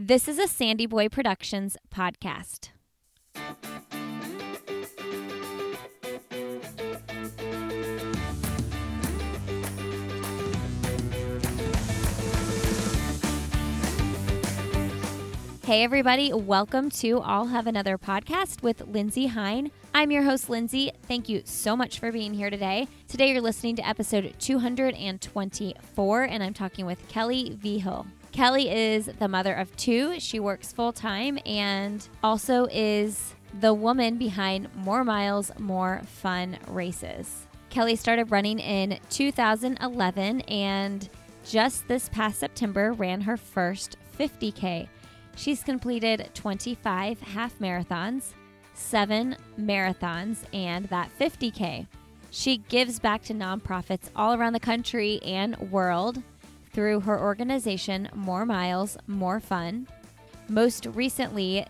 This is a Sandy Boy Productions podcast. Hey, everybody, welcome to I'll Have Another podcast with Lindsey Hein. I'm your host, Lindsey. Thank you so much for being here today. Today, you're listening to episode 224, and I'm talking with Kelly Vigil. Kelly is the mother of two. She works full time and also is the woman behind More Miles, More Fun races. Kelly started running in 2011 and just this past September ran her first 50K. She's completed 25 half marathons, seven marathons, and that 50K. She gives back to nonprofits all around the country and world through her organization, More Miles, More Fun. Most recently,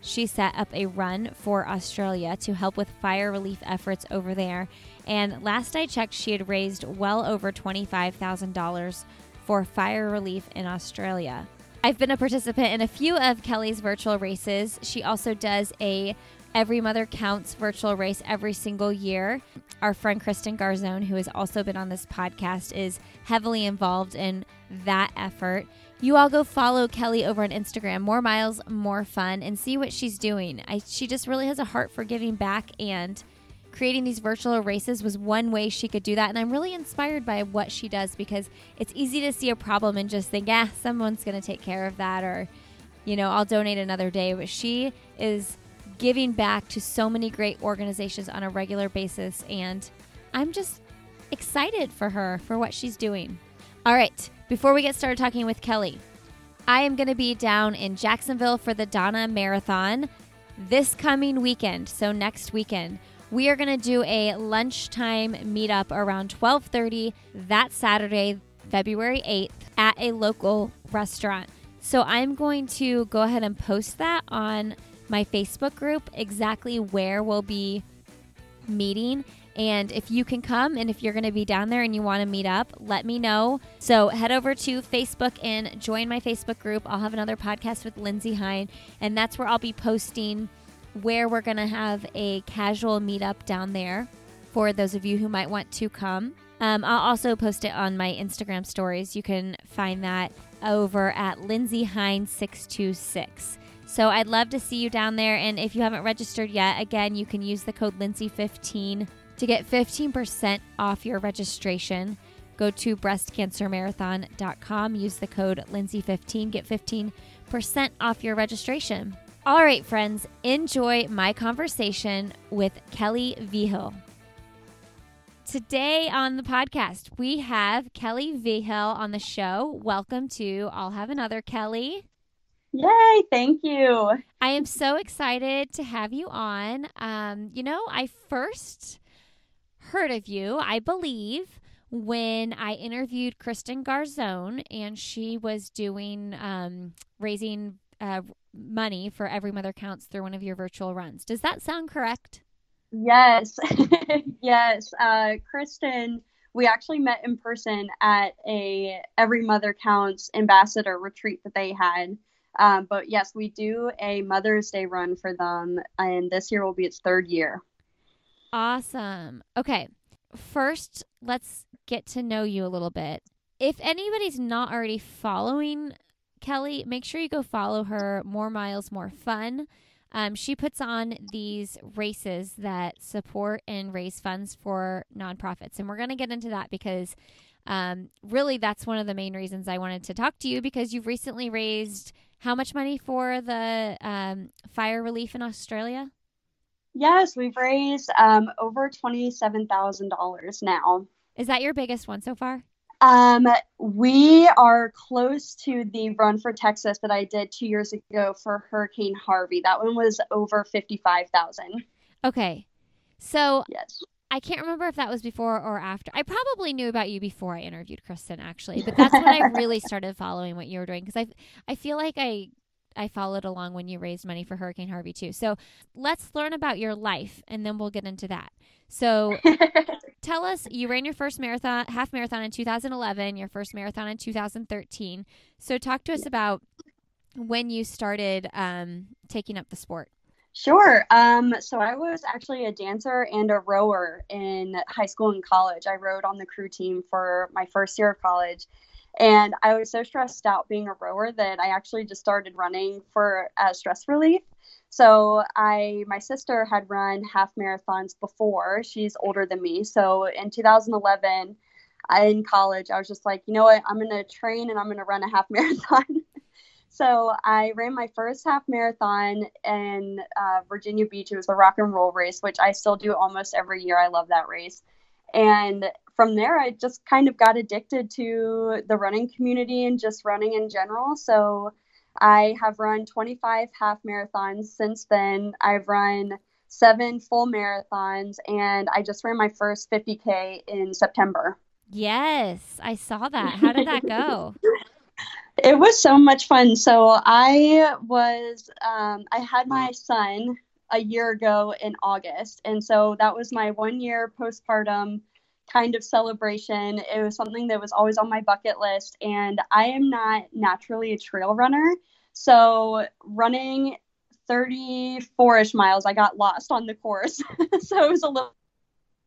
she set up a run for Australia to help with fire relief efforts over there. And last I checked, she had raised well over $25,000 for fire relief in Australia. I've been a participant in a few of Kelly's virtual races. She also does a Every Mother Counts virtual race every single year. Our friend Kristen Garzone, who has also been on this podcast, is heavily involved in that effort. You all go follow Kelly over on Instagram, More Miles, More Fun, and see what she's doing. I, she just really has a heart for giving back and creating these virtual races was one way she could do that. And I'm really inspired by what she does because it's easy to see a problem and just think, yeah, someone's going to take care of that or, you know, I'll donate another day. But she is giving back to so many great organizations on a regular basis. And I'm just excited for her for what she's doing. All right, before we get started talking with Kelly, I am going to be down in Jacksonville for the Donna Marathon this coming weekend. So next weekend we are going to do a lunchtime meetup around 12:30 that Saturday, February 8th at a local restaurant. So I'm going to go ahead and post that on my Facebook group exactly where we'll be meeting and if you can come and if you're going to be down there and you want to meet up, let me know. So head over to Facebook and join my Facebook group. I'll have another podcast with Lindsey Hein, and that's where I'll be posting where we're going to have a casual meetup down there for those of you who might want to come. Um, I'll also post it on my Instagram stories. You can find that over at Lindsey Hines 626. So I'd love to see you down there. And if you haven't registered yet, again, you can use the code Lindsay15 to get 15% off your registration. Go to breastcancermarathon.com, use the code Lindsay15, get 15% off your registration. All right, friends, enjoy my conversation with Kelly Vigil. Today on the podcast, we have Kelly Vigil on the show. Welcome to I'll Have Another Kelly. Yay, thank you. I am so excited to have you on. Um, you know, I first heard of you, I believe, when I interviewed Kristen Garzone and she was doing um, raising uh, money for Every Mother Counts through one of your virtual runs. Does that sound correct? Yes. yes. Uh, Kristen, we actually met in person at a Every Mother Counts ambassador retreat that they had. Um, but yes, we do a Mother's Day run for them, and this year will be its third year. Awesome. Okay. First, let's get to know you a little bit. If anybody's not already following Kelly, make sure you go follow her. More Miles, More Fun. Um, she puts on these races that support and raise funds for nonprofits. And we're going to get into that because um, really that's one of the main reasons I wanted to talk to you because you've recently raised how much money for the um, fire relief in Australia? Yes, we've raised um, over $27,000 now. Is that your biggest one so far? Um, we are close to the run for Texas that I did two years ago for Hurricane Harvey. That one was over fifty-five thousand. Okay, so yes, I can't remember if that was before or after. I probably knew about you before I interviewed Kristen, actually, but that's when I really started following what you were doing because I I feel like I I followed along when you raised money for Hurricane Harvey too. So let's learn about your life and then we'll get into that. So tell us, you ran your first marathon, half marathon in 2011, your first marathon in 2013. So talk to us about when you started um, taking up the sport. Sure. Um, so I was actually a dancer and a rower in high school and college. I rowed on the crew team for my first year of college. And I was so stressed out being a rower that I actually just started running for uh, stress relief. So I, my sister had run half marathons before. She's older than me. So in 2011, I, in college, I was just like, you know what, I'm gonna train and I'm gonna run a half marathon. So I ran my first half marathon in uh, Virginia Beach. It was the rock and roll race, which I still do almost every year. I love that race. And from there, I just kind of got addicted to the running community and just running in general. So I have run 25 half marathons since then. I've run seven full marathons, and I just ran my first 50K in September. Yes, I saw that. How did that go? it was so much fun. So I was, um, I had my son a year ago in August. And so that was my one year postpartum kind of celebration. It was something that was always on my bucket list. And I am not naturally a trail runner. So running 34 ish miles, I got lost on the course. so it was a little,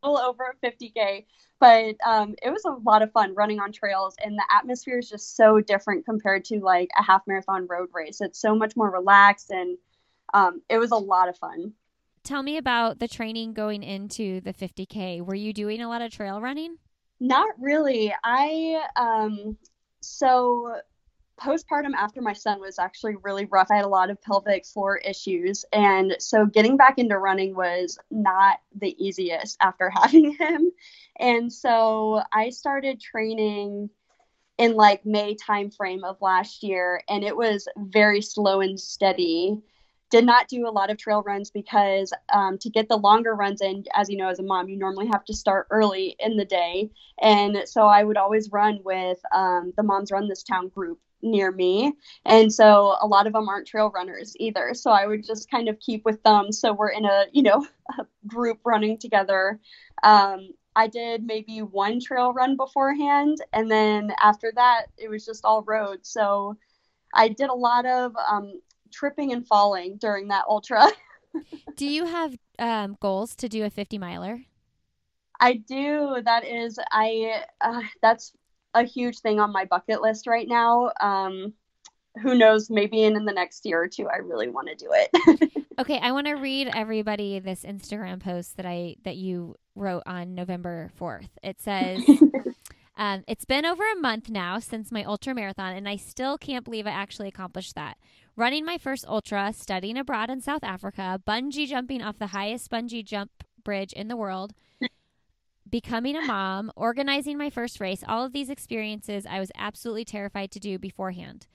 little over 50K. But um, it was a lot of fun running on trails, and the atmosphere is just so different compared to like a half marathon road race. It's so much more relaxed, and um, it was a lot of fun tell me about the training going into the 50K. Were you doing a lot of trail running? Not really. I, um, so postpartum after my son was actually really rough. I had a lot of pelvic floor issues. And so getting back into running was not the easiest after having him. And so I started training in like May timeframe of last year and it was very slow and steady did not do a lot of trail runs because um, to get the longer runs in, as you know, as a mom, you normally have to start early in the day. And so I would always run with um, the Moms Run This Town group near me. And so a lot of them aren't trail runners either. So I would just kind of keep with them. So we're in a, you know, a group running together. Um, I did maybe one trail run beforehand. And then after that, it was just all road. So I did a lot of um, tripping and falling during that ultra. do you have um, goals to do a 50 miler? I do. That is, I, uh, that's a huge thing on my bucket list right now. Um, who knows, maybe in, in the next year or two, I really want to do it. okay. I want to read everybody this Instagram post that I, that you wrote on November 4th. It says, um, it's been over a month now since my ultra marathon, and I still can't believe I actually accomplished that running my first ultra, studying abroad in South Africa, bungee jumping off the highest bungee jump bridge in the world, becoming a mom, organizing my first race, all of these experiences I was absolutely terrified to do beforehand.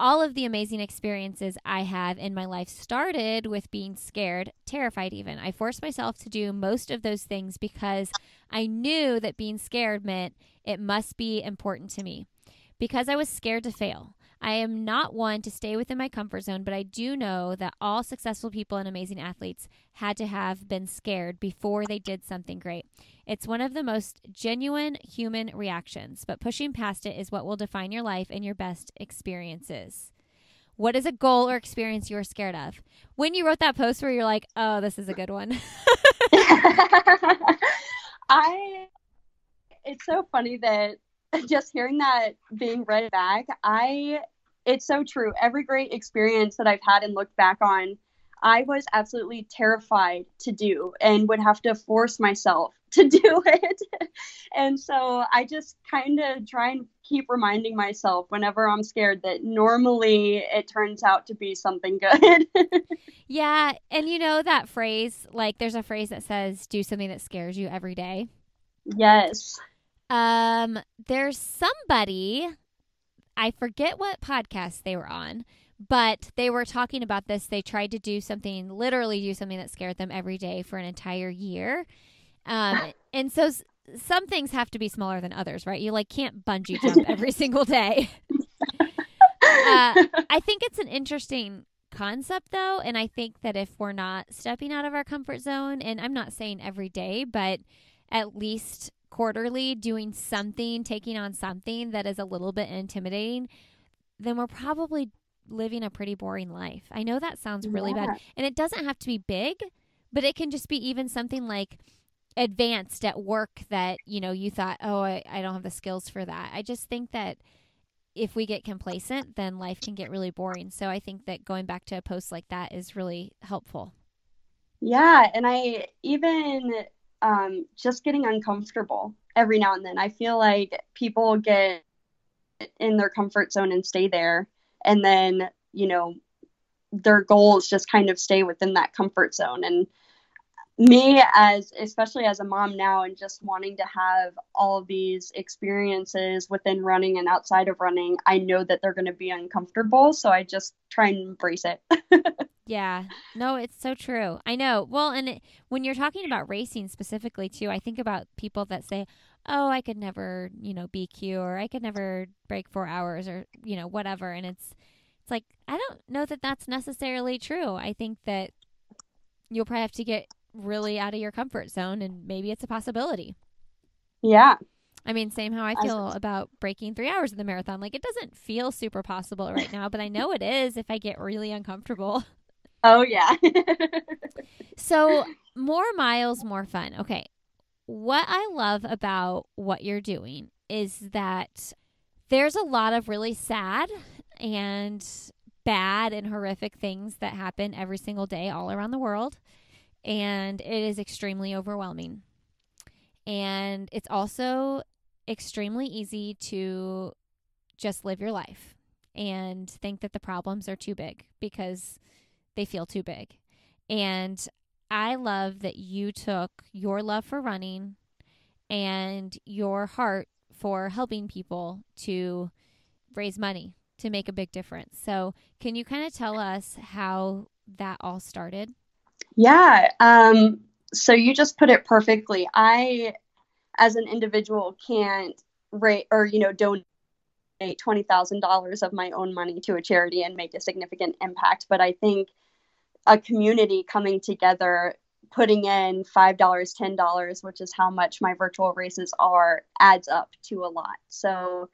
All of the amazing experiences I have in my life started with being scared, terrified even. I forced myself to do most of those things because I knew that being scared meant it must be important to me. Because I was scared to fail. I am not one to stay within my comfort zone, but I do know that all successful people and amazing athletes had to have been scared before they did something great. It's one of the most genuine human reactions, but pushing past it is what will define your life and your best experiences. What is a goal or experience you are scared of? When you wrote that post where you're like, oh, this is a good one. I, it's so funny that just hearing that being read back, I it's so true. Every great experience that I've had and looked back on, I was absolutely terrified to do and would have to force myself to do it. and so I just kind of try and keep reminding myself whenever I'm scared that normally it turns out to be something good. yeah. And you know that phrase, like there's a phrase that says, do something that scares you every day. Yes. Um, there's somebody I forget what podcast they were on, but they were talking about this. They tried to do something, literally do something that scared them every day for an entire year. Um, and so s- some things have to be smaller than others, right? You like can't bungee jump every single day. uh, I think it's an interesting concept though, and I think that if we're not stepping out of our comfort zone, and I'm not saying every day, but at least quarterly doing something, taking on something that is a little bit intimidating, then we're probably living a pretty boring life. I know that sounds really Yeah. bad. And it doesn't have to be big, but it can just be even something like advanced at work that, you know, you thought, oh, I, I don't have the skills for that. I just think that if we get complacent, then life can get really boring. So I think that going back to a post like that is really helpful. Yeah, and I even um, just getting uncomfortable every now and then. I feel like people get in their comfort zone and stay there, and then, you know, their goals just kind of stay within that comfort zone. And me, as especially as a mom now, and just wanting to have all these experiences within running and outside of running, I know that they're going to be uncomfortable. So I just try and embrace it. Yeah, no, it's so true. I know. Well, and it, when you're talking about racing specifically, too, I think about people that say, "Oh, I could never, you know, BQ, or I could never break four hours, or you know, whatever." And it's, it's like I don't know that that's necessarily true. I think that you'll probably have to get really out of your comfort zone, and maybe it's a possibility. Yeah. I mean, same how I feel about breaking three hours of the marathon. Like, it doesn't feel super possible right now, but I know it is if I get really uncomfortable. Oh, yeah. So, more miles, more fun. Okay. What I love about what you're doing is that there's a lot of really sad and bad and horrific things that happen every single day all around the world. And it is extremely overwhelming. And it's also extremely easy to just live your life and think that the problems are too big because they feel too big. And I love that you took your love for running and your heart for helping people to raise money to make a big difference. So, can you kind of tell us how that all started? Yeah. Um, so you just put it perfectly. I, as an individual, can't rate or, you know, donate $20,000 of my own money to a charity and make a significant impact. But I think a community coming together, putting in $5, $10, which is how much my virtual races are, adds up to a lot. So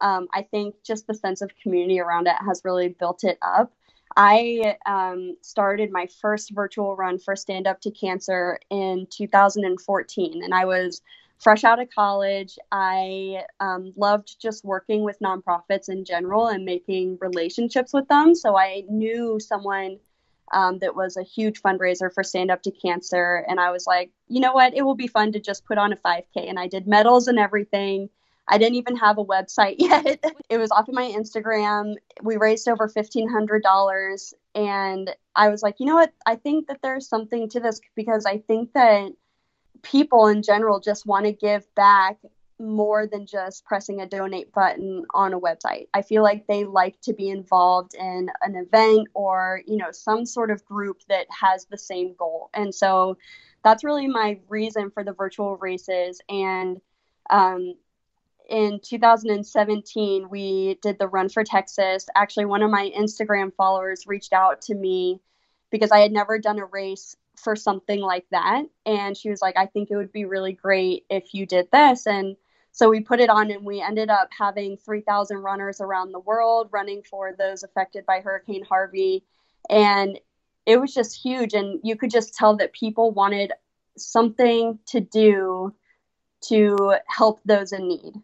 um, I think just the sense of community around it has really built it up. I um, started my first virtual run for Stand Up to Cancer in 2014, and I was fresh out of college. I um, loved just working with nonprofits in general and making relationships with them. So I knew someone um, that was a huge fundraiser for Stand Up to Cancer, and I was like, you know what? It will be fun to just put on a 5K, and I did medals and everything. I didn't even have a website yet. it was off of my Instagram. We raised over $1,500. And I was like, you know what? I think that there's something to this because I think that people in general just want to give back more than just pressing a donate button on a website. I feel like they like to be involved in an event or, you know, some sort of group that has the same goal. And so that's really my reason for the virtual races. And um, in 2017, we did the Run for Texas. Actually, one of my Instagram followers reached out to me because I had never done a race for something like that. And she was like, I think it would be really great if you did this. And so we put it on, and we ended up having 3,000 runners around the world running for those affected by Hurricane Harvey. And it was just huge. And you could just tell that people wanted something to do to help those in need.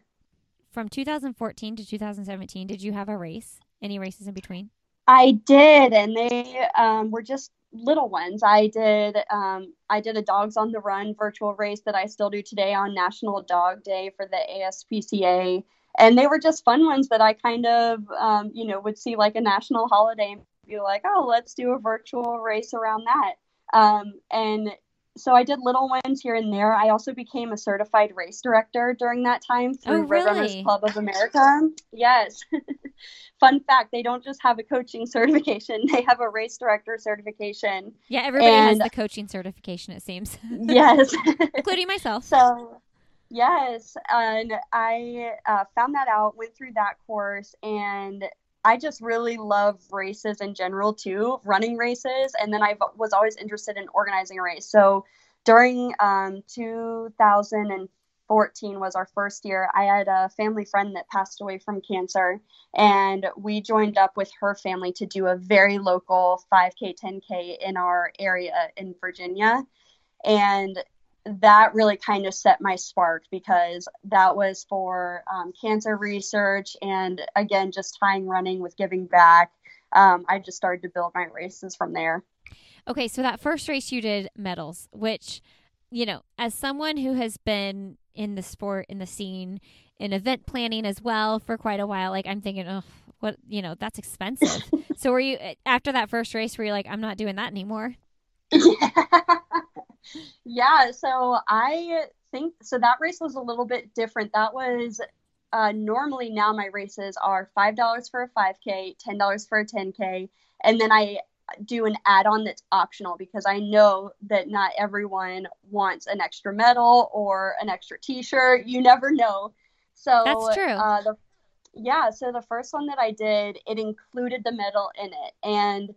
From 2014 to 2017, did you have a race? Any races in between? I did, and they um, were just little ones. I did um, I did a Dogs on the Run virtual race that I still do today on National Dog Day for the ASPCA, and they were just fun ones that I kind of um, you know would see like a national holiday and be like, oh, let's do a virtual race around that. Um, and so I did little ones here and there. I also became a certified race director during that time through Oh, Road Runners? Club of America. Yes. Fun fact, they don't just have a coaching certification, they have a race director certification. Yeah, everybody has And- the coaching certification, it seems, Yes. including myself. so, yes. And I uh, found that out, went through that course, and I just really love races in general too, running races. And then I was always interested in organizing a race. So during um, 2014, 2014 was our first year, I had a family friend that passed away from cancer, and we joined up with her family to do a very local 5K, 10K in our area in Virginia. And that really kind of set my spark because that was for um, cancer research and again just tying running with giving back. Um, i just started to build my races from there. Okay so that first race you did medals which you know as someone who has been in the sport in the scene in event planning as well for quite a while like i'm thinking oh what you know that's expensive. So were you after that first race were you like i'm not doing that anymore? yeah. yeah, so I think so that race was a little bit different. That was uh, normally now my races are five dollars for a 5k, ten dollars for a 10k, and then I do an add-on that's optional because I know that not everyone wants an extra medal or an extra T-shirt. You never know. So that's true. Uh, the, yeah, so the first one that I did, it included the medal in it, and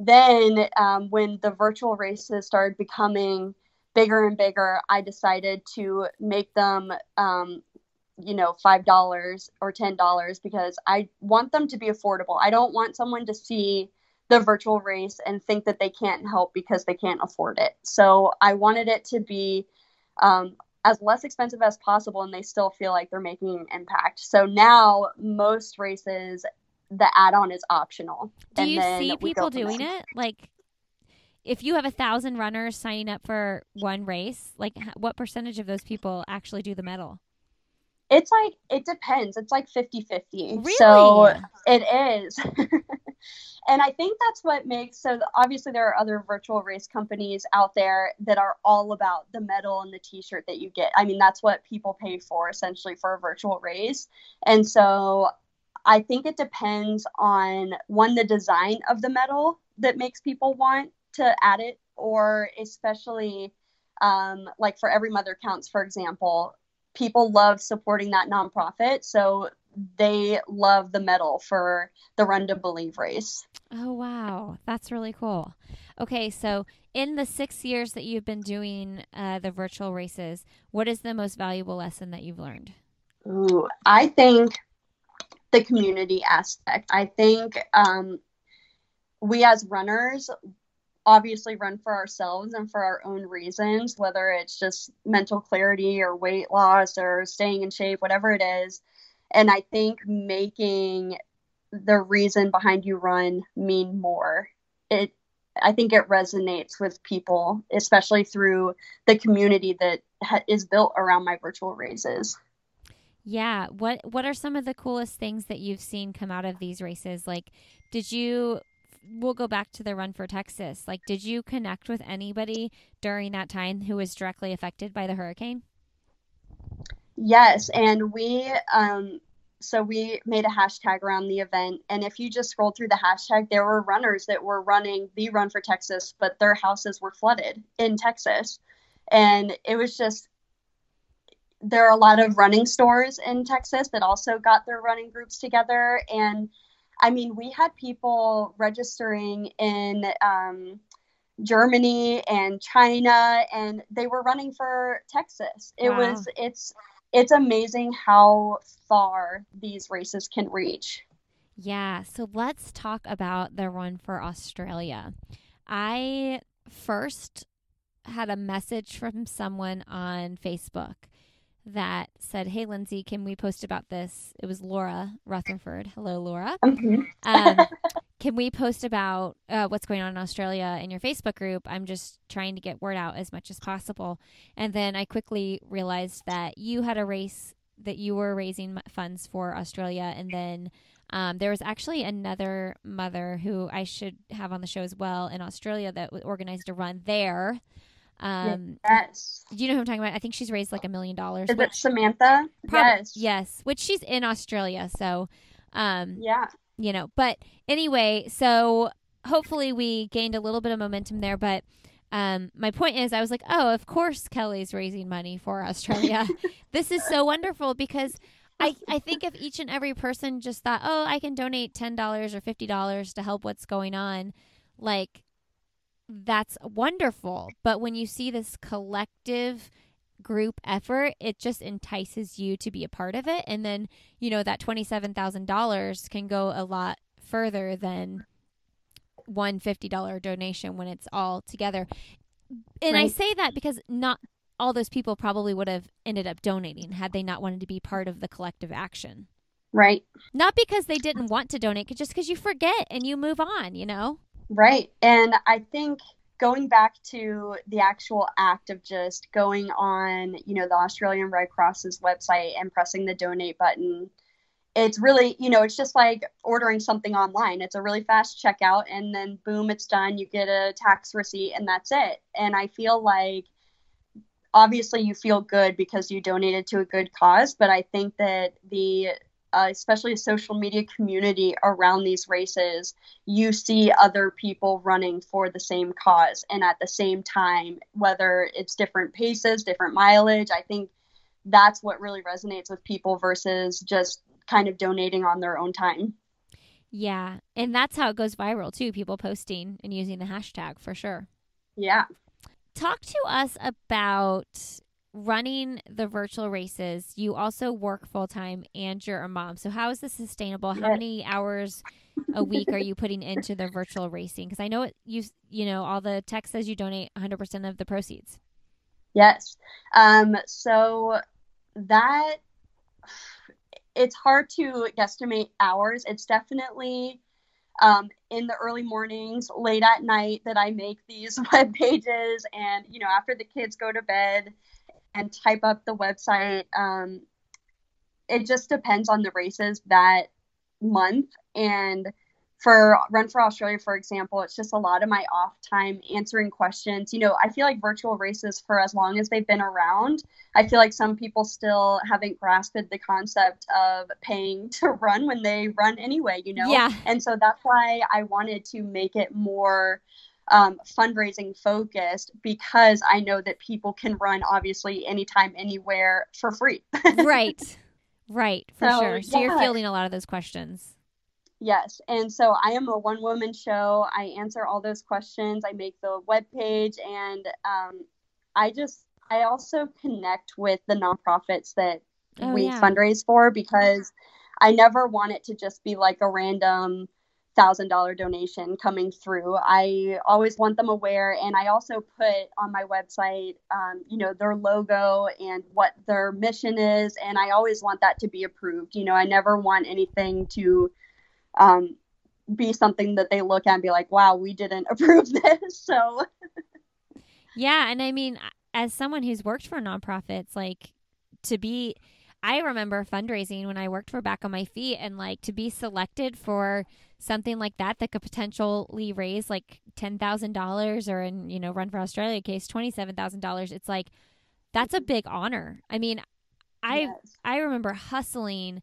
then um, when the virtual races started becoming bigger and bigger, I decided to make them, um, you know, five dollars or ten dollars because I want them to be affordable. I don't want someone to see the virtual race and think that they can't help because they can't afford it. So I wanted it to be um, as less expensive as possible, and they still feel like they're making an impact. So now most races the add-on is optional. Do you see people doing there. it? Like, if you have a thousand runners signing up for one race, like what percentage of those people actually do the medal? It's like it depends. It's like 50-50. Really? So it is. and I think that's what makes so obviously there are other virtual race companies out there that are all about the medal and the t-shirt that you get. I mean, that's what people pay for essentially for a virtual race. And so I think it depends on one, the design of the medal that makes people want to add it, or especially um, like for Every Mother Counts, for example, people love supporting that nonprofit. So they love the medal for the Run to Believe race. Oh, wow. That's really cool. Okay, so in the six years that you've been doing uh, the virtual races, what is the most valuable lesson that you've learned? Ooh, I think the community aspect. I think um, we as runners obviously run for ourselves and for our own reasons, whether it's just mental clarity or weight loss or staying in shape, whatever it is. And I think making the reason behind you run mean more. It I think it resonates with people, especially through the community that ha- is built around my virtual races. Yeah. What What are some of the coolest things that you've seen come out of these races? Like, did you? We'll go back to the run for Texas. Like, did you connect with anybody during that time who was directly affected by the hurricane? Yes, and we um, so we made a hashtag around the event and if you just scroll through the hashtag there were runners that were running the run for texas but their houses were flooded in texas and it was just there are a lot of running stores in Texas that also got their running groups together. And I mean, we had people registering in um, Germany and China, and they were running for Texas. It wow. was, it's, it's amazing how far these races can reach. Yeah. So let's talk about the run for Australia. I first had a message from someone on Facebook that said, Hey, Lindsey, can we post about this? It was Laura Rutherford. Hello, Laura. Mm-hmm. um, can we post about uh, what's going on in Australia in your Facebook group? I'm just trying to get word out as much as possible. And then I quickly realized that you had a race that you were raising funds for Australia. And then um, there was actually another mother who I should have on the show as well in Australia that organized a run there. Um, yes. Do you know who I'm talking about? I think she's raised like a million dollars. Is it Samantha? Prob- yes. Yes. Which she's in Australia. So, um, yeah. You know, but anyway, so hopefully we gained a little bit of momentum there. But um, my point is, I was like, oh, of course Kelly's raising money for Australia. this is so wonderful because. I, I think if each and every person just thought, oh, I can donate $10 or $50 to help what's going on, like that's wonderful. But when you see this collective group effort, it just entices you to be a part of it. And then, you know, that $27,000 can go a lot further than one $50 donation when it's all together. And right. I say that because not all those people probably would have ended up donating had they not wanted to be part of the collective action. Right. Not because they didn't want to donate, just because you forget and you move on, you know? Right. And I think going back to the actual act of just going on, you know, the Australian Red Cross's website and pressing the donate button, it's really, you know, it's just like ordering something online. It's a really fast checkout and then boom, it's done. You get a tax receipt and that's it. And I feel like obviously you feel good because you donated to a good cause, but I think that the uh, especially a social media community around these races, you see other people running for the same cause and at the same time, whether it's different paces, different mileage. I think that's what really resonates with people versus just kind of donating on their own time. Yeah. And that's how it goes viral too, people posting and using the hashtag for sure. Yeah. Talk to us about running the virtual races, you also work full time and you're a mom. So how is this sustainable? How many hours a week are you putting into the virtual racing? Because I know it, you you know all the text says you donate 100% of the proceeds. Yes. Um, so that it's hard to guesstimate hours. It's definitely um, in the early mornings, late at night that I make these web pages, and you know after the kids go to bed and type up the website. Um, it just depends on the races that month. And for Run for Australia, for example, it's just a lot of my off time answering questions. You know, I feel like virtual races, for as long as they've been around, I feel like some people still haven't grasped the concept of paying to run when they run anyway, you know? Yeah. And so that's why I wanted to make it more um, fundraising focused because I know that people can run obviously anytime, anywhere for free. right, right, for so, sure. So yeah. you're fielding a lot of those questions. Yes. And so I am a one woman show. I answer all those questions. I make the web page and um, I just, I also connect with the nonprofits that oh, we yeah. fundraise for because I never want it to just be like a random thousand dollar donation coming through. I always want them aware, and I also put on my website, um, you know, their logo and what their mission is, and I always want that to be approved. You know, I never want anything to um, be something that they look at and be like, "Wow, we didn't approve this." So, yeah, and I mean, as someone who's worked for nonprofits, like to be. I remember fundraising when I worked for Back on My Feet and like to be selected for something like that that could potentially raise like $10,000 or in, you know, Run for Australia case $27,000. It's like that's a big honor. I mean, I yes. I remember hustling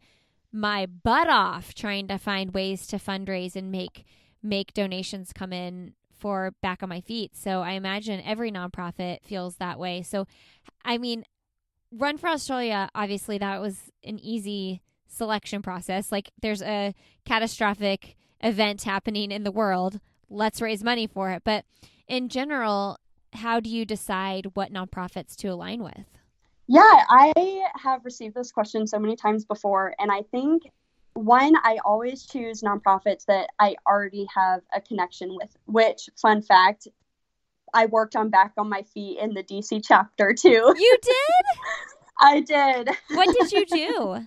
my butt off trying to find ways to fundraise and make make donations come in for back on my feet. So I imagine every nonprofit feels that way. So I mean, Run for Australia, obviously that was an easy selection process. Like there's a catastrophic event happening in the world. Let's raise money for it. But in general, how do you decide what nonprofits to align with? Yeah, I have received this question so many times before. And I think one, I always choose nonprofits that I already have a connection with, which, fun fact, I worked on Back on My Feet in the DC chapter too. You did? I did. What did you do?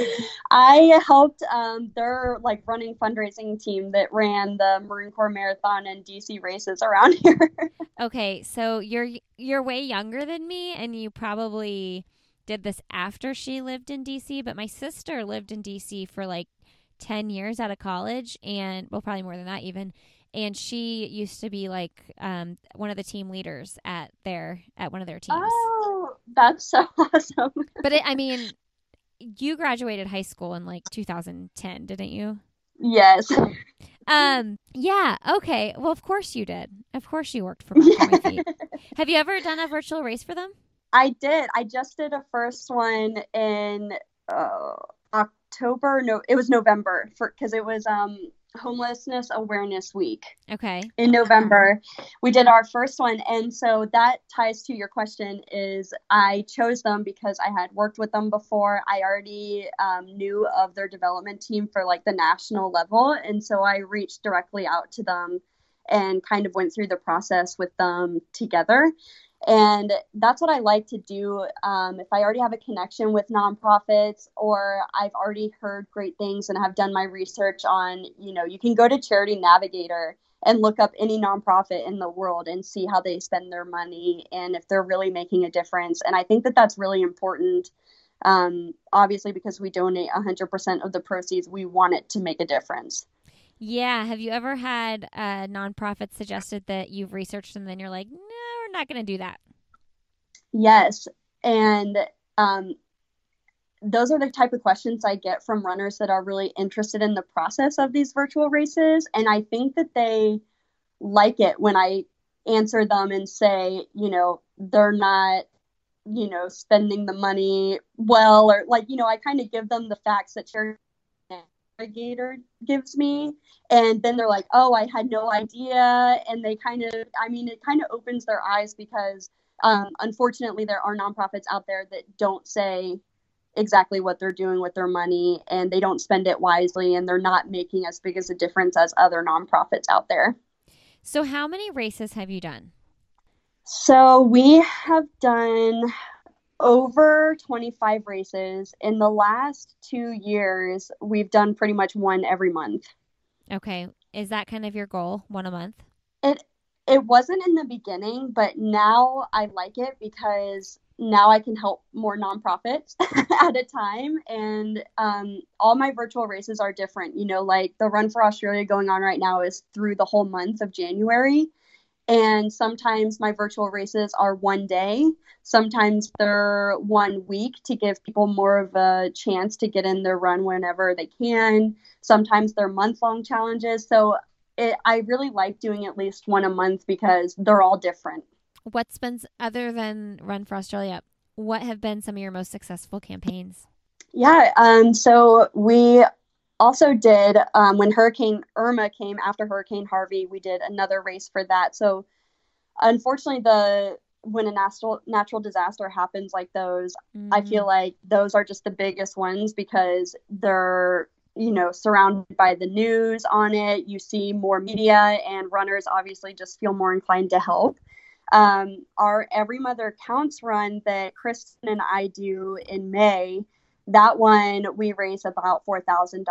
I helped um, their like running fundraising team that ran the Marine Corps Marathon and DC races around here. okay, so you're you're way younger than me, and you probably did this after she lived in DC. But my sister lived in DC for like ten years out of college, and well, probably more than that even and she used to be like um, one of the team leaders at their at one of their teams. Oh, that's so awesome! but it, I mean, you graduated high school in like 2010, didn't you? Yes. Um. Yeah. Okay. Well, of course you did. Of course you worked for yeah. Have you ever done a virtual race for them? I did. I just did a first one in uh, October. No, it was November for because it was um Homelessness Awareness Week. Okay. In November, we did our first one, and so that ties to your question. Is I chose them because I had worked with them before. I already um, knew of their development team for like the national level, and so I reached directly out to them and kind of went through the process with them together. And that's what I like to do. Um, if I already have a connection with nonprofits or I've already heard great things and have done my research on, you know, you can go to Charity Navigator and look up any nonprofit in the world and see how they spend their money and if they're really making a difference. And I think that that's really important. Um, obviously, because we donate 100% of the proceeds, we want it to make a difference. Yeah. Have you ever had a nonprofit suggested that you've researched and then you're like, no, not going to do that? Yes. And um, those are the type of questions I get from runners that are really interested in the process of these virtual races. And I think that they like it when I answer them and say, you know, they're not, you know, spending the money well, or like, you know, I kind of give them the facts that charity navigator gives me and then they're like oh i had no idea and they kind of i mean it kind of opens their eyes because um, unfortunately there are nonprofits out there that don't say exactly what they're doing with their money and they don't spend it wisely and they're not making as big as a difference as other nonprofits out there. So how many races have you done? So we have done over 25 races. In the last two years, we've done pretty much one every month. Okay. Is that kind of your goal, one a month? It it wasn't in the beginning, but now I like it because now I can help more nonprofits at a time. And um, all my virtual races are different. You know, like the Run for Australia going on right now is through the whole month of January. And sometimes my virtual races are one day. Sometimes they're one week to give people more of a chance to get in their run whenever they can. Sometimes they're month long challenges. So it, I really like doing at least one a month because they're all different. What's been, other than Run for Australia, what have been some of your most successful campaigns? Yeah, um, so we also did um, when Hurricane Irma came after Hurricane Harvey, we did another race for that. So unfortunately, the when a natural natural disaster happens like those, mm-hmm. I feel like those are just the biggest ones because they're you know surrounded by the news on it. You see more media, and runners obviously just feel more inclined to help. Um, our Every Mother Counts run that Kristen and I do in May that one we raise about $4,000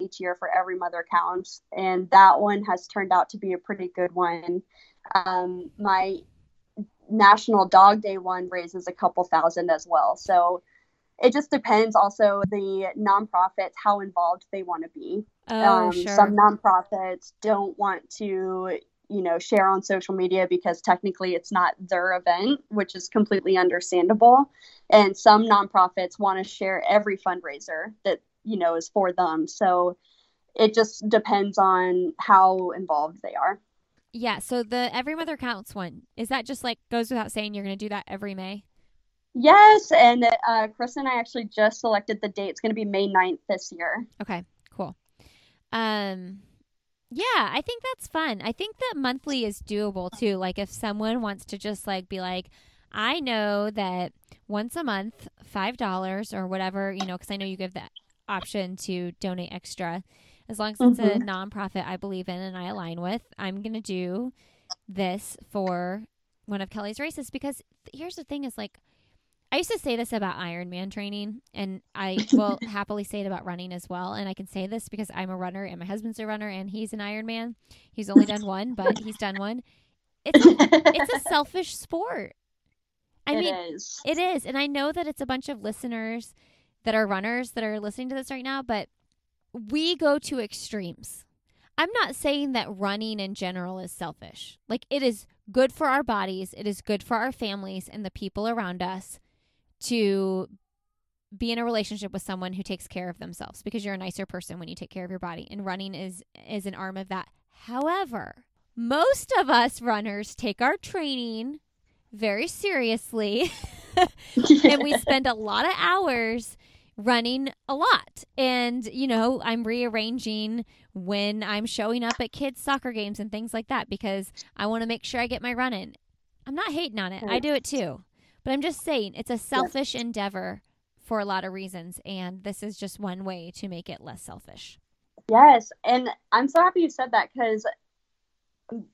each year for every mother counts. And that one has turned out to be a pretty good one. Um, my National Dog Day one raises a couple thousand as well. So it just depends also the nonprofits, how involved they want to be. Oh, um, sure. Some nonprofits don't want to you know share on social media because technically it's not their event which is completely understandable. And some nonprofits want to share every fundraiser that you know is for them. So it just depends on how involved they are. Yeah so the every mother counts one is that just like goes without saying you're going to do that every may? Yes and uh, chris and i actually just selected the date. It's going to be may 9th this year. Okay cool. Um yeah, I think that's fun. I think that monthly is doable too. Like if someone wants to just like be like, I know that once a month, five dollars or whatever, you know, because I know you give the option to donate extra. As long as it's mm-hmm. a nonprofit I believe in and I align with, I'm gonna do this for one of Kelly's races because here's the thing: is like I used to say this about Ironman training, and I will happily say it about running as well. And I can say this because I'm a runner, and my husband's a runner, and he's an Ironman. He's only done one, but he's done one. It's a, it's a selfish sport. I it mean, is. it is, and I know that it's a bunch of listeners that are runners that are listening to this right now, but we go to extremes. I'm not saying that running in general is selfish. Like it is good for our bodies, it is good for our families and the people around us to be in a relationship with someone who takes care of themselves because you're a nicer person when you take care of your body and running is is an arm of that. However, most of us runners take our training very seriously and we spend a lot of hours running a lot. And, you know, I'm rearranging when I'm showing up at kids' soccer games and things like that because I want to make sure I get my run in. I'm not hating on it. I do it too. But I'm just saying it's a selfish endeavor for a lot of reasons. And this is just one way to make it less selfish. Yes. And I'm so happy you said that because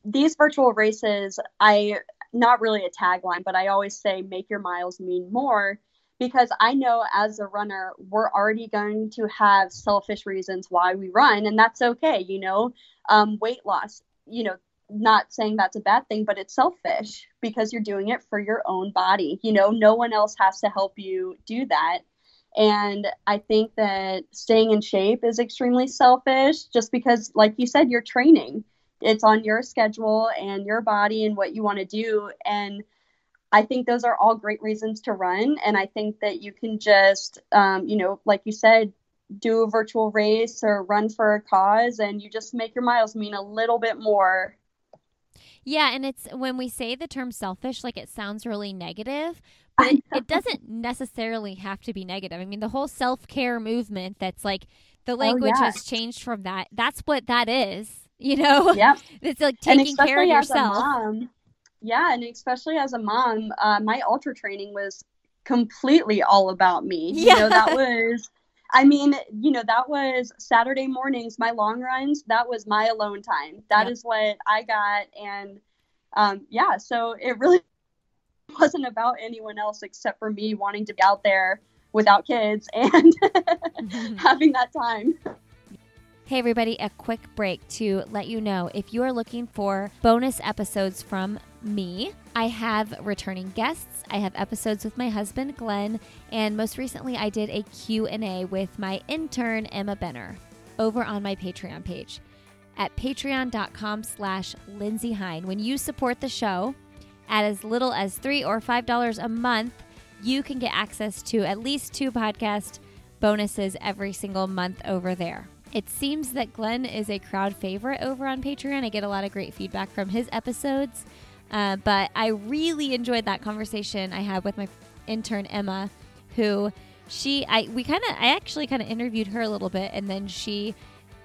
these virtual races, I, not really a tagline, but I always say make your miles mean more because I know as a runner, we're already going to have selfish reasons why we run, and that's okay. You know, um, weight loss, you know, not saying that's a bad thing, but it's selfish because you're doing it for your own body. You know, no one else has to help you do that. And I think that staying in shape is extremely selfish just because, like you said, you're training. It's on your schedule and your body and what you want to do. And I think those are all great reasons to run. And I think that you can just, um, you know, like you said, do a virtual race or run for a cause and you just make your miles mean a little bit more. Yeah. And it's when we say the term selfish, like it sounds really negative, but it, doesn't necessarily have to be negative. I mean, the whole self care movement that's like the oh, language oh, yes. has changed from that. That's what that is. You know, yeah, it's like taking care of yourself. Mom, yeah, and especially as a mom, uh, my ultra training was completely all about me. Yeah. You know, that was I mean, you know, that was Saturday mornings, my long runs, that was my alone time. That yep. is what I got. And um, yeah, so it really wasn't about anyone else except for me wanting to be out there without kids and having that time. Hey, everybody, a quick break to let you know if you are looking for bonus episodes from me, I have returning guests. I have episodes with my husband, Glenn, and most recently I did a Q&A with my intern, Emma Benner, over on my Patreon page at patreon.com slash Lindsey Hein. When you support the show at as little as 3 or $5 a month, you can get access to at least two podcast bonuses every single month over there. It seems that Glenn is a crowd favorite over on Patreon. I get a lot of great feedback from his episodes. Uh, but I really enjoyed that conversation I had with my intern Emma, who she I we kind of I actually kind of interviewed her a little bit, and then she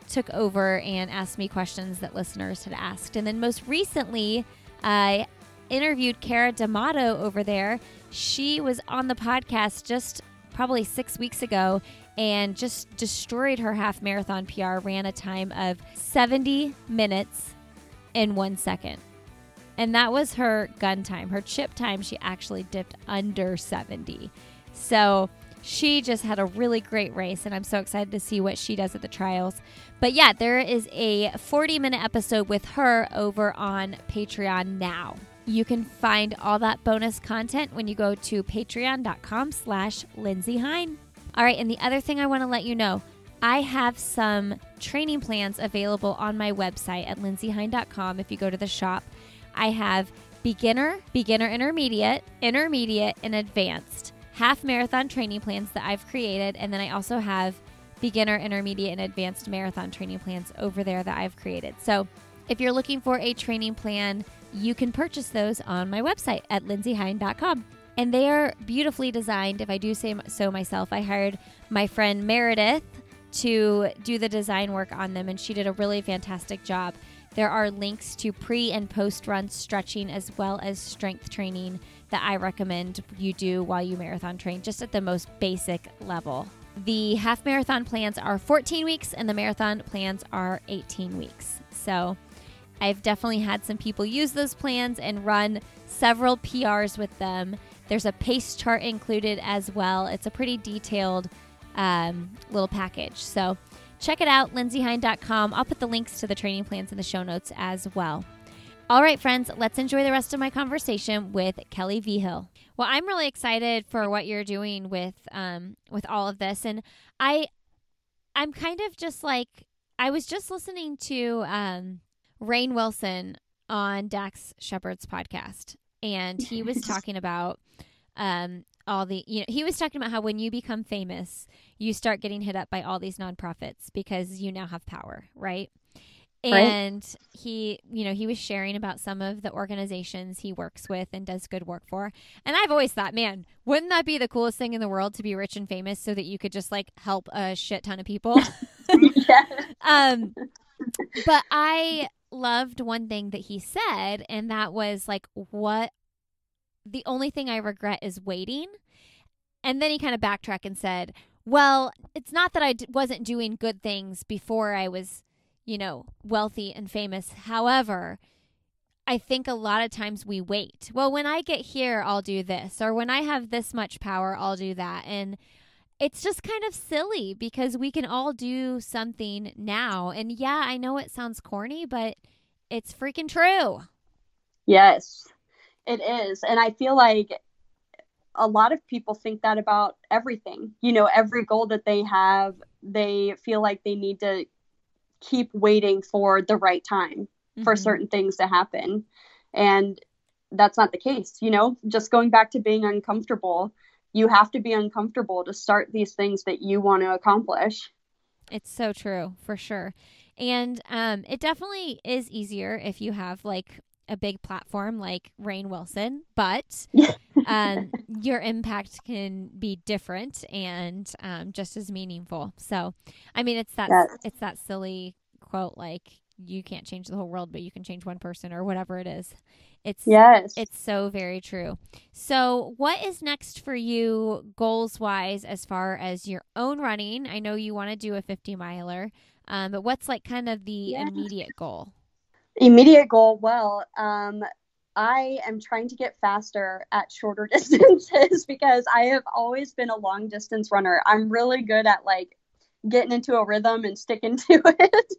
took over and asked me questions that listeners had asked. And then most recently, I interviewed Kara D'Amato over there. She was on the podcast just probably six weeks ago, and just destroyed her half marathon PR, ran a time of 70 minutes in one second. And that was her gun time. Her chip time, she actually dipped under 70. So she just had a really great race, and I'm so excited to see what she does at the trials. But yeah, there is a 40 minute episode with her over on Patreon now. You can find all that bonus content when you go to patreon.com slash Lindsey Hein. All right, and the other thing I want to let you know, I have some training plans available on my website at lindseyhein.com. If you go to the shop, I have beginner, beginner intermediate, intermediate, and advanced half marathon training plans that I've created. And then I also have beginner, intermediate, and advanced marathon training plans over there that I've created. So if you're looking for a training plan, you can purchase those on my website at lindseyhein.com and they are beautifully designed. If I do say so myself, I hired my friend Meredith to do the design work on them, and she did a really fantastic job. There are links to pre and post run stretching as well as strength training that I recommend you do while you marathon train, just at the most basic level. The half marathon plans are 14 weeks, and the marathon plans are 18 weeks. So I've definitely had some people use those plans and run several PRs with them there's a pace chart included as well. It's a pretty detailed um, little package. So check it out, lindseyhein.com. I'll put the links to the training plans in the show notes as well. All right, friends, let's enjoy the rest of my conversation with Kelly V. Hill. Well, I'm really excited for what you're doing with um, with all of this, and I I'm kind of just like I was just listening to um, Rainn Wilson on Dax Shepard's podcast, and he was talking about um, all the you know he was talking about how when you become famous you start getting hit up by all these nonprofits because you now have power right and right. he you know he was sharing about some of the organizations he works with and does good work for and i've always thought man wouldn't that be the coolest thing in the world to be rich and famous so that you could just like help a shit ton of people yeah. um but i loved one thing that he said and that was like what the only thing i regret is waiting and then he kind of backtracked and said well it's not that I d- wasn't doing good things before i was you know, wealthy and famous. However, I think a lot of times we wait. Well, when I get here, I'll do this, or when I have this much power, I'll do that. And it's just kind of silly because we can all do something now. And yeah, I know it sounds corny, but it's freaking true. Yes, it is. And I feel like a lot of people think that about everything. You know, every goal that they have, they feel like they need to keep waiting for the right time mm-hmm. for certain things to happen. And that's not the case, you know, just going back to being uncomfortable. You have to be uncomfortable to start these things that you want to accomplish. It's so true, for sure. And um, it definitely is easier if you have like a big platform like Rainn Wilson, but um, your impact can be different and um, just as meaningful. So, I mean, it's that yes. it's that silly quote like you can't change the whole world, but you can change one person or whatever it is. It's yes, it's so very true. So, what is next for you, goals wise, as far as your own running? I know you want to do a fifty miler, um, but what's like kind of the yeah. immediate goal? Immediate goal, well, um, I am trying to get faster at shorter distances because I have always been a long distance runner. I'm really good at like getting into a rhythm and sticking to it.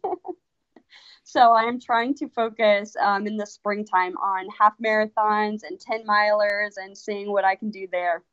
so I'm trying to focus um, in the springtime on half marathons and 10 milers and seeing what I can do there.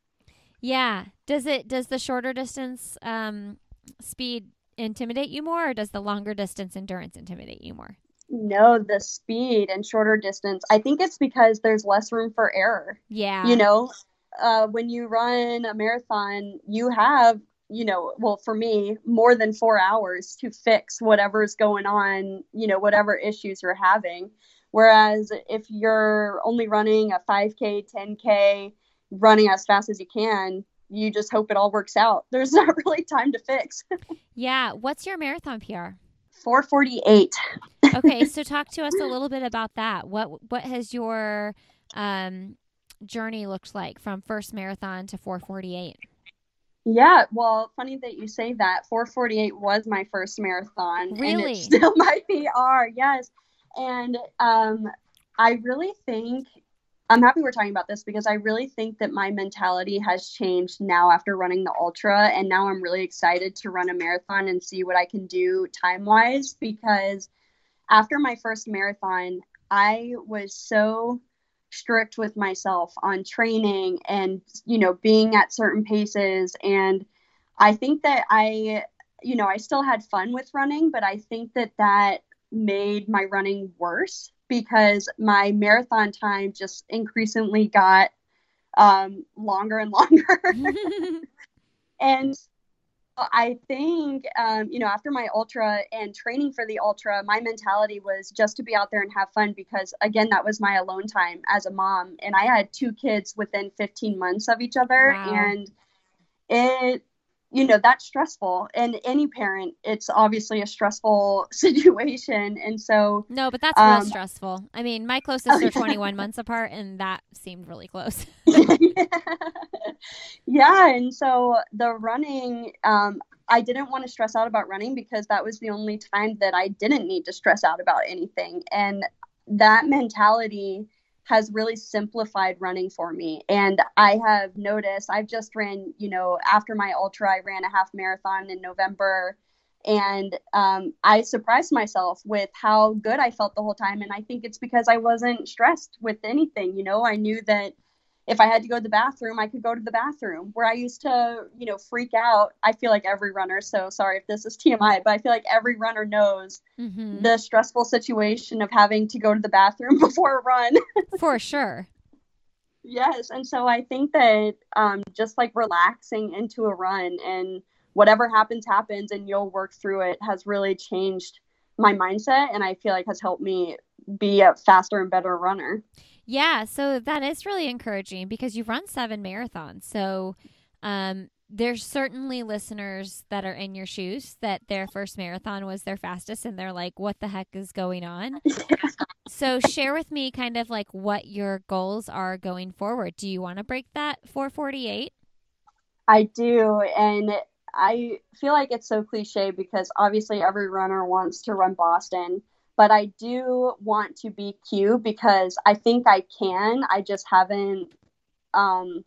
Yeah. Does it, does the shorter distance um, speed intimidate you more or does the longer distance endurance intimidate you more? No, the speed and shorter distance. I think it's because there's less room for error. Yeah. You know, uh, when you run a marathon, you have, you know, well, for me, more than four hours to fix whatever's going on, you know, whatever issues you're having. Whereas if you're only running a 5K, 10K, running as fast as you can, you just hope it all works out. There's not really time to fix. yeah. What's your marathon PR? 448. okay, so talk to us a little bit about that. What what has your um, journey looked like from first marathon to 448? Yeah, well, funny that you say that. 448 was my first marathon. Really? And it's still my PR, yes. And um, I really think I'm happy we're talking about this because I really think that my mentality has changed now after running the ultra. And now I'm really excited to run a marathon and see what I can do time wise. Because after my first marathon, I was so strict with myself on training and, you know, being at certain paces. And I think that I, you know, I still had fun with running, but I think that that made my running worse because my marathon time just increasingly got um, longer and longer. and I think, um, you know, after my ultra and training for the ultra, my mentality was just to be out there and have fun because, again, that was my alone time as a mom. And I had two kids within 15 months of each other. Wow. And it you know that's stressful. And any parent it's obviously a stressful situation. And so no but that's um, real stressful. I mean my closest are 21 months apart and that seemed really close. Yeah and so the running um, i didn't want to stress out about running because that was the only time that i didn't need to stress out about anything. And that mentality has really simplified running for me. And I have noticed, I've just ran, you know, after my ultra, I ran a half marathon in November. And um, I surprised myself with how good I felt the whole time. And I think it's because I wasn't stressed with anything. You know, I knew that if I had to go to the bathroom, I could go to the bathroom. Where I used to, you know, freak out. I feel like every runner, so sorry if this is TMI, but I feel like every runner knows mm-hmm. the stressful situation of having to go to the bathroom before a run. For sure. Yes. And so I think that um, just like relaxing into a run and whatever happens, happens, and you'll work through it has really changed my mindset and I feel like has helped me be a faster and better runner. Yeah, so that is really encouraging because you've run seven marathons. So um, there's certainly listeners that are in your shoes that their first marathon was their fastest and they're like, what the heck is going on? so share with me kind of like what your goals are going forward. Do you want to break that 448? I do. And I feel like it's so cliche because obviously every runner wants to run Boston, but I do want to be Q because I think I can. I just haven't. Um,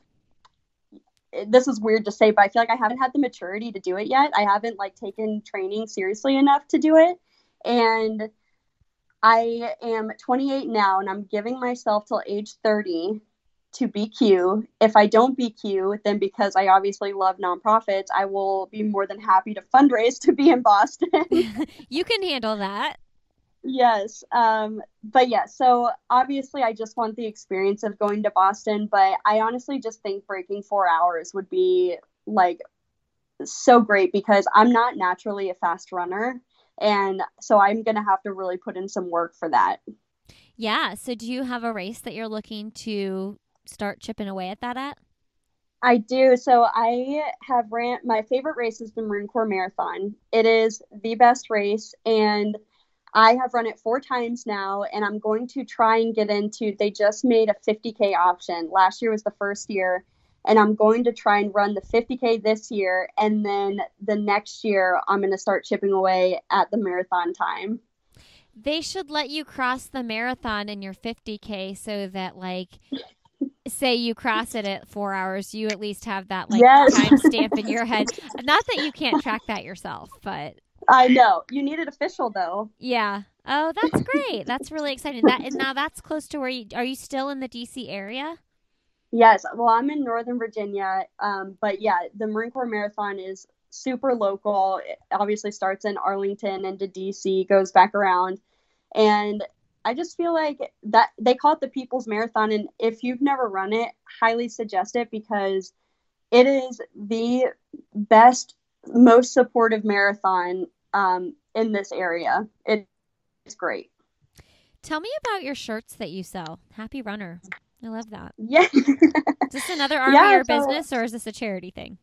this is weird to say, but I feel like I haven't had the maturity to do it yet. I haven't like taken training seriously enough to do it, and I am 28 now, and I'm giving myself till age 30 to BQ. If I don't BQ, then because I obviously love nonprofits, I will be more than happy to fundraise to be in Boston. you can handle that. Yes. Um, but yeah, so obviously I just want the experience of going to Boston, but I honestly just think breaking four hours would be like so great because I'm not naturally a fast runner. And so I'm going to have to really put in some work for that. Yeah. So do you have a race that you're looking to start chipping away at that at? I do. So I have ran my favorite race is the Marine Corps Marathon. It is the best race and I have run it four times now and I'm going to try and get into they just made a 50k option. Last year was the first year and I'm going to try and run the 50k this year and then the next year I'm going to start chipping away at the marathon time. They should let you cross the marathon in your 50k so that like say you cross it at four hours, you at least have that like yes. time stamp in your head. Not that you can't track that yourself, but I know you need it official though. Yeah. Oh, that's great. that's really exciting. That and now that's close to where you are. You still in the DC area? Yes. Well, I'm in Northern Virginia, um, but yeah, the Marine Corps Marathon is super local. It obviously starts in Arlington and into DC, goes back around, and I just feel like that they call it the People's Marathon, and if you've never run it, highly suggest it because it is the best, most supportive marathon um, in this area. It, it's great. Tell me about your shirts that you sell. Happy Runner. I love that. Yeah. is this another arm yeah, of so, business, or is this a charity thing?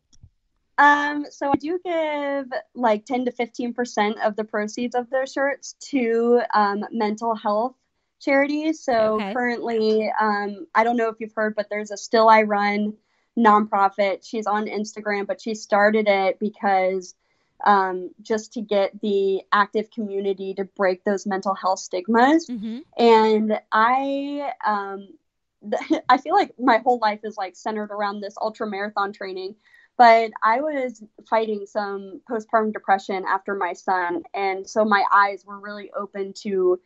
Um, so I do give like 10 to 15% of the proceeds of those shirts to um, mental health charities. So okay. currently, um, I don't know if you've heard, but there's a Still I Run nonprofit. She's on Instagram, but she started it because um, just to get the active community to break those mental health stigmas. Mm-hmm. And I, um, I feel like my whole life is like centered around this ultra marathon training but I was fighting some postpartum depression after my son. And so my eyes were really open to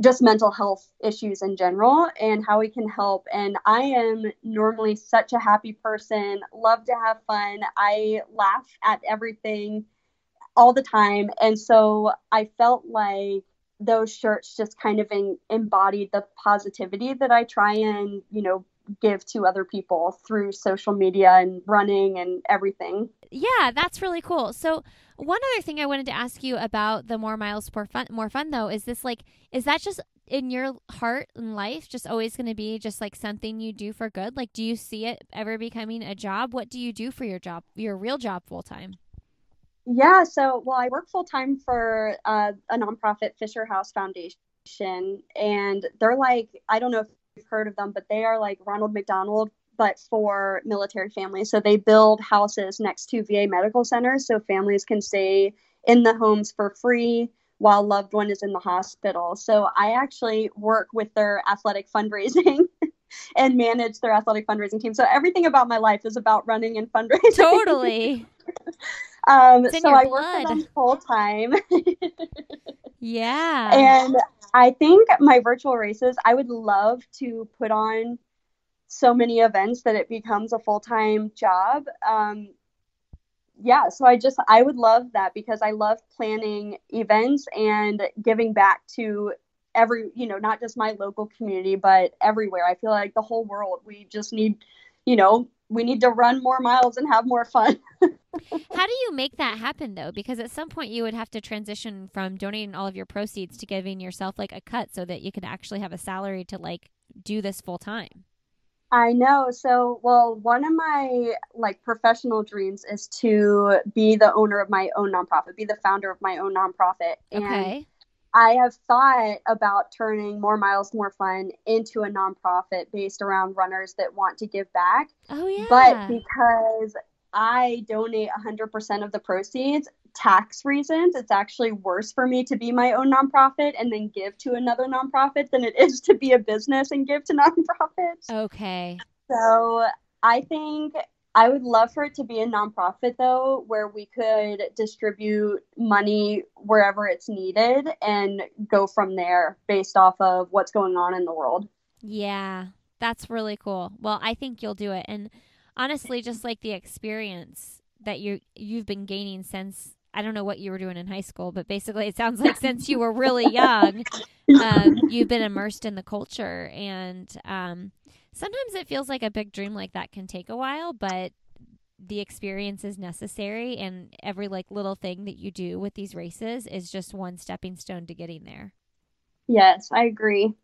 just mental health issues in general and how we can help. And I am normally such a happy person, love to have fun. I laugh at everything all the time. And so I felt like those shirts just kind of in, embodied the positivity that I try and, you know, give to other people through social media and running and everything. Yeah, that's really cool. So, one other thing I wanted to ask you about the more miles more fun more fun though is this like is that just in your heart and life just always going to be just like something you do for good? Like do you see it ever becoming a job? What do you do for your job, your real job full time? Yeah, so well, I work full time for uh, a nonprofit Fisher House Foundation, and they're like I don't know if you've heard of them, but they are like Ronald McDonald, but for military families. So they build houses next to VA medical centers so families can stay in the homes for free while loved one is in the hospital. So I actually work with their athletic fundraising and manage their athletic fundraising team. So everything about my life is about running and fundraising. Totally. um, so I work for them full time. yeah. And I think my virtual races, I would love to put on so many events that it becomes a full time job. Um, yeah, so I just, I would love that because I love planning events and giving back to every, you know, not just my local community, but everywhere. I feel like the whole world, we just need, you know, we need to run more miles and have more fun. How do you make that happen though? Because at some point you would have to transition from donating all of your proceeds to giving yourself like a cut so that you could actually have a salary to like do this full time. I know. So, well, one of my like professional dreams is to be the owner of my own nonprofit, be the founder of my own nonprofit. And Okay. I have thought about turning More Miles, More Fun into a nonprofit based around runners that want to give back. Oh yeah. But because I donate 100% of the proceeds, tax reasons, it's actually worse for me to be my own nonprofit and then give to another nonprofit than it is to be a business and give to nonprofits. okay. So I think I would love for it to be a nonprofit though, where we could distribute money wherever it's needed and go from there based off of what's going on in the world. Yeah. That's really cool. Well, I think you'll do it. And honestly, just like the experience that you you've been gaining since I don't know what you were doing in high school, but basically it sounds like since you were really young, um, you've been immersed in the culture and um, sometimes it feels like a big dream like that can take a while, but the experience is necessary and every like little thing that you do with these races is just one stepping stone to getting there. Yes, I agree.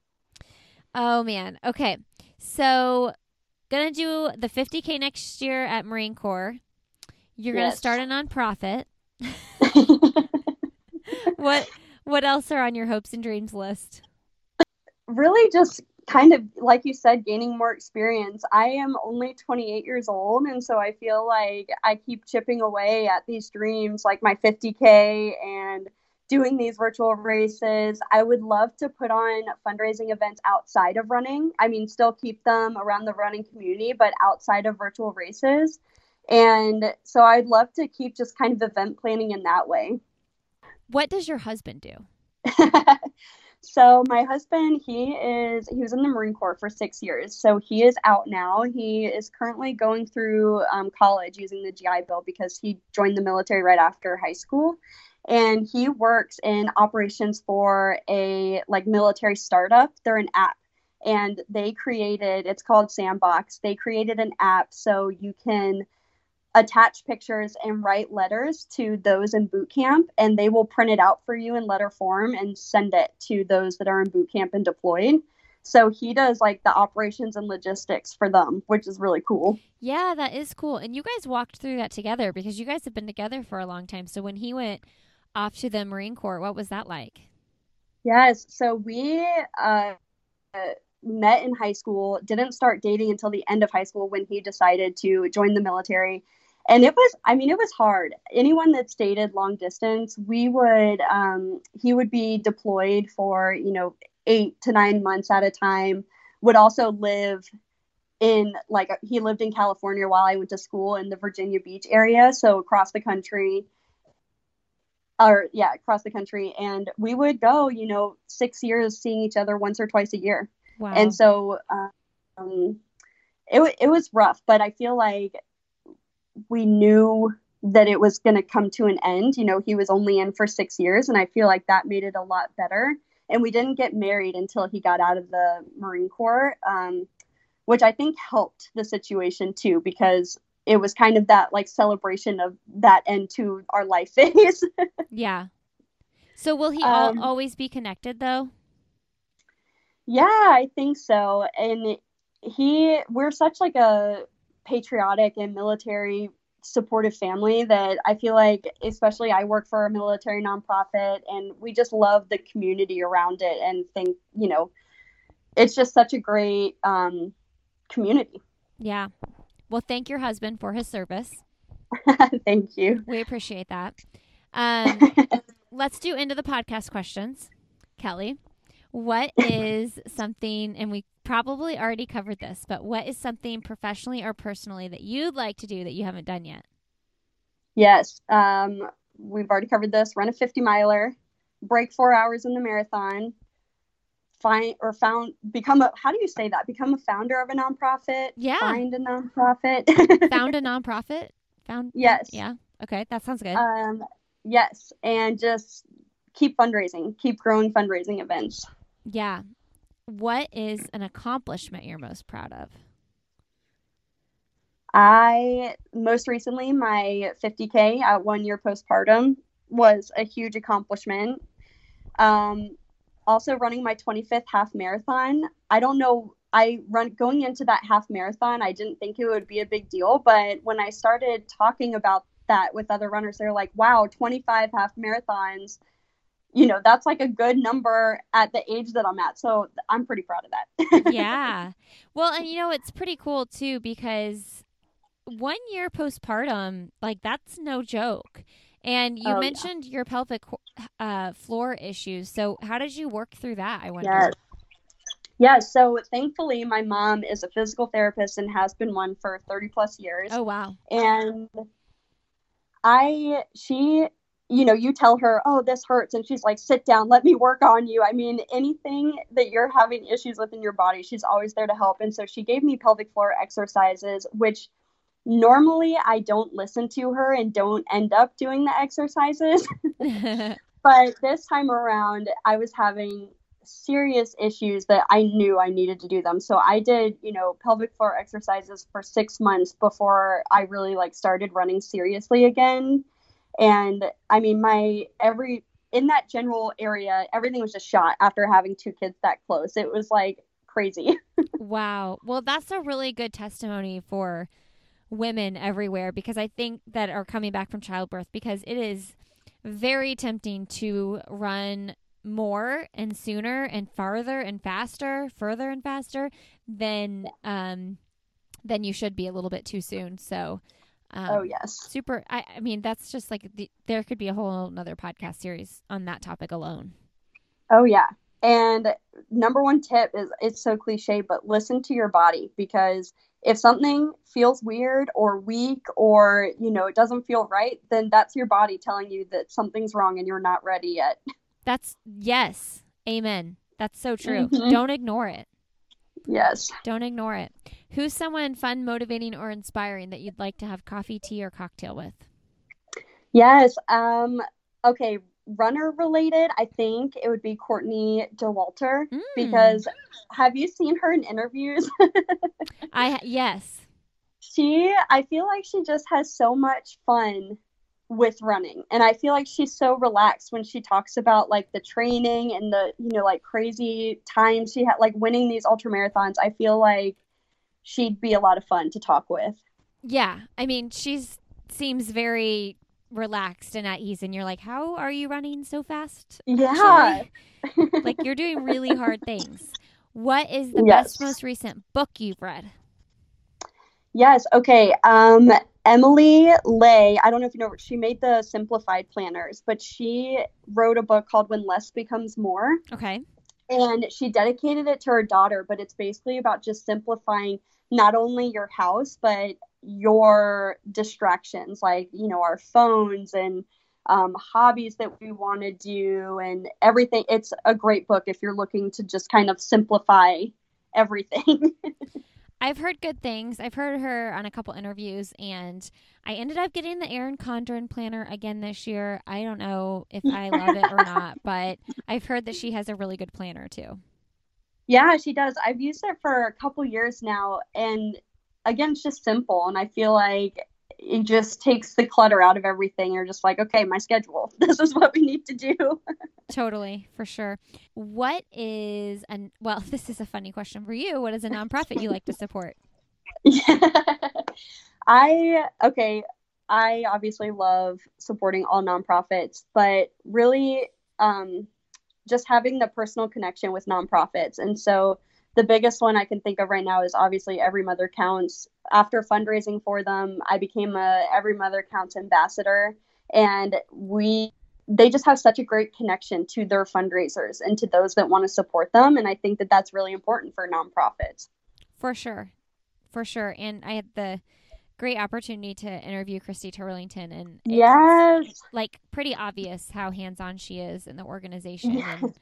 Oh man. Okay. So gonna do the 50k next year at Marine Corps. You're gonna start a nonprofit. What what else are on your hopes and dreams list? really just kind of like you said gaining more experience. I am only 28 years old and so i feel like i keep chipping away at these dreams like my 50k and doing these virtual races. I would love to put on fundraising events outside of running. I mean still keep them around the running community but outside of virtual races and so i'd love to keep just kind of event planning in that way. What does your husband do? so my husband he is he was in the marine corps for six years. So he is out now. He is currently going through um, college using the gi bill because he joined the military right after high school. And he works in operations for a like military startup. They're an app. And they created it's called Sandboxx. They created an app so you can attach pictures and write letters to those in boot camp and they will print it out for you in letter form and send it to those that are in boot camp and deployed so he does like the operations and logistics for them which is really cool Yeah, that is cool. And you guys walked through that together because you guys have been together for a long time. So when he went off to the Marine Corps, what was that like? yes so we uh, met in high school didn't start dating until the end of high school when he decided to join the military and it was i mean it was hard. Anyone that's dated long distance we would um, he would be deployed for you know eight to nine months at a time would also live in like he lived in california while i went to school in the virginia beach area so across the country or yeah across the country. And we would go you know six years seeing each other once or twice a year. Wow. and so um, it, it was rough but i feel like we knew that it was going to come to an end you know he was only in for six years and i feel like that made it a lot better and we didn't get married until he got out of the marine corps um, which i think helped the situation too because it was kind of that like celebration of that end to our life phase yeah. So will he al- Um, always be connected though? Yeah, I think so. And he, we're such like a patriotic and military supportive family that I feel like, especially I work for a military nonprofit and we just love the community around it and think, you know, it's just such a great um, community. Yeah. Well, thank your husband for his service. Thank you. We appreciate that. Um, let's do into the podcast questions. Kelly, what is something, and we probably already covered this, but what is something professionally or personally that you'd like to do that you haven't done yet? Yes, um, we've already covered this. Run a 50 miler, break four hours in the marathon, find or found, become a, how do you say that? Become a founder of a nonprofit, Yeah. find a nonprofit. Found a nonprofit? Found? Yes. Yeah. Okay. That sounds good. um, yes, and just keep fundraising, keep growing fundraising events. Yeah. What is an accomplishment you're most proud of? I most recently my 50k at one year postpartum was a huge accomplishment. Um, also running my 25th half marathon. I don't know. I run going into that half marathon. I didn't think it would be a big deal, but when I started talking about that with other runners, they're like, "Wow, 25 half marathons." You know, that's like a good number at the age that I'm at. So I'm pretty proud of that. yeah. Well, and you know, it's pretty cool too because one year postpartum, like that's no joke. And you oh, mentioned yeah. your pelvic uh, floor issues. So, how did you work through that? I wonder. Yes. Yeah, so thankfully, my mom is a physical therapist and has been one for 30 plus years. Oh, wow. And I, she, you know, you tell her, oh, this hurts. And she's like, sit down, let me work on you. I mean, anything that you're having issues with in your body, she's always there to help. And so she gave me pelvic floor exercises, which normally I don't listen to her and don't end up doing the exercises. but this time around, I was having serious issues that I knew I needed to do them. So I did, you know, pelvic floor exercises for 6 months before I really like started running seriously again. And I mean, my every in that general area, everything was just shot after having two kids that close. It was like crazy. wow. Well, that's a really good testimony for women everywhere because I think that are coming back from childbirth because it is very tempting to run more and sooner and farther and faster, further and faster than um than you should be a little bit too soon. So um, oh yes, super. I, I mean, that's just like the, there could be a whole another podcast series on that topic alone. Oh yeah, and number one tip is it's so cliche, but listen to your body because if something feels weird or weak or you know it doesn't feel right then that's your body telling you that something's wrong and you're not ready yet that's yes amen that's so true mm-hmm. don't ignore it yes don't ignore it who's someone fun motivating or inspiring that you'd like to have coffee tea or cocktail with yes um okay runner related, I think it would be Courtney Dauwalter mm. because have you seen her in interviews? I yes. She I feel like she just has so much fun with running. And I feel like she's so relaxed when she talks about like the training and the you know like crazy times she had like winning these ultra marathons. I feel like she'd be a lot of fun to talk with. Yeah, I mean, she's seems very relaxed and at ease and you're like how are you running so fast yeah. like you're doing really hard things. What is the yes. best most recent book you've read? Yes. Okay. Um Emily Ley, i don't know if you know she made the simplified planners but she wrote a book called when less becomes more okay and she dedicated it to her daughter but it's basically about just simplifying not only your house but your distractions, like, you know, our phones and um, hobbies that we want to do and everything. It's a great book if you're looking to just kind of simplify everything. I've heard good things. I've heard her on a couple interviews, and I ended up getting the Erin Condren planner again this year. I don't know if I love it or not, but I've heard that she has a really good planner too. Yeah, she does. I've used it for a couple years now, and again, it's just simple. And I feel like it just takes the clutter out of everything. You're just like, okay, my schedule. This is what we need to do. totally, for sure. What is and well, this is a funny question for you. What is a nonprofit you like to support? I okay. I obviously love supporting all nonprofits, but really, um, just having the personal connection with nonprofits, and so the biggest one I can think of right now is obviously Every Mother Counts. After fundraising for them, I became a Every Mother Counts ambassador, and we they just have such a great connection to their fundraisers and to those that want to support them, and I think that that's really important for nonprofits. For sure, for sure. And I had the great opportunity to interview Christy Turlington, and yes, like pretty obvious how hands on she is in the organization. Yes.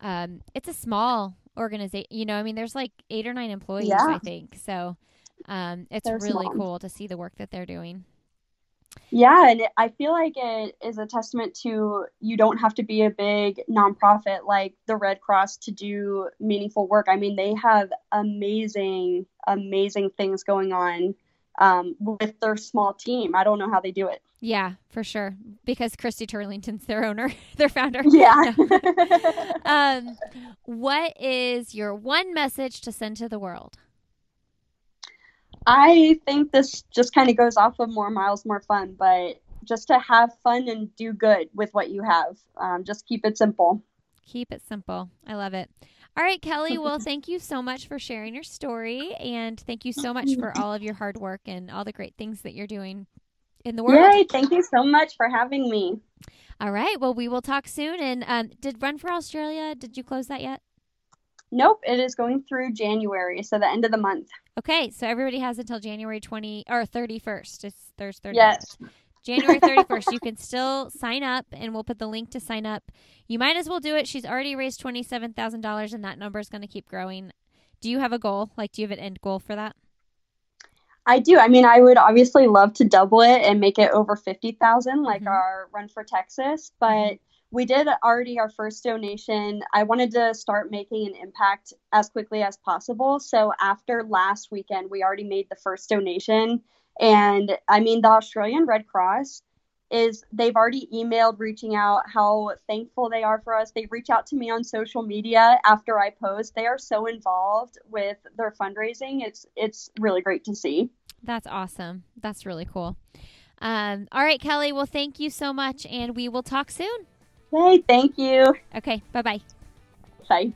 And, um, it's a small organization. You know, I mean, there's like eight or nine employees, yeah. I think. So um, it's they're really small. cool to see the work that they're doing. Yeah, and it, I feel like it is a testament to you don't have to be a big nonprofit like the Red Cross to do meaningful work. I mean, they have amazing, amazing things going on um, with their small team. I don't know how they do it. Yeah, for sure. Because Christy Turlington's their owner, their founder. Yeah. um, what is your one message to send to the world? I think this just kind of goes off of more miles, more fun, but just to have fun and do good with what you have. Um, just keep it simple. Keep it simple. I love it. All right, Kelly. Well, thank you so much for sharing your story. And thank you so much for all of your hard work and all the great things that you're doing in the world. Yay. Thank you so much for having me. All right. Well, we will talk soon. And um, did Run for Australia, did you close that yet? Nope. It is going through January. So the end of the month. Okay. So everybody has until January 20 or 31st. It's Thursday. Yes. January 31st. you can still sign up, and we'll put the link to sign up. You might as well do it. She's already raised $27,000, and that number is going to keep growing. Do you have a goal? Like, do you have an end goal for that? I do. I mean, I would obviously love to double it and make it over 50,000 like mm-hmm. our Run for Texas, but mm-hmm. we did already our first donation. I wanted to start making an impact as quickly as possible. So after last weekend, we already made the first donation and I mean, the Australian Red Cross is they've already emailed reaching out how thankful they are for us. They reach out to me on social media after I post. They are so involved with their fundraising. It's it's really great to see. That's awesome. That's really cool. Um, all right, Kelly. Well, thank you so much, and we will talk soon. Hey, thank you. Okay, bye-bye. Bye.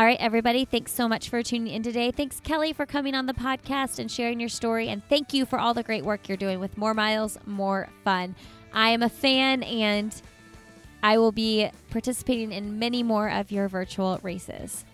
All right, everybody, thanks so much for tuning in today. Thanks, Kelly, for coming on the podcast and sharing your story. And thank you for all the great work you're doing with More Miles, More Fun. I am a fan and I will be participating in many more of your virtual races.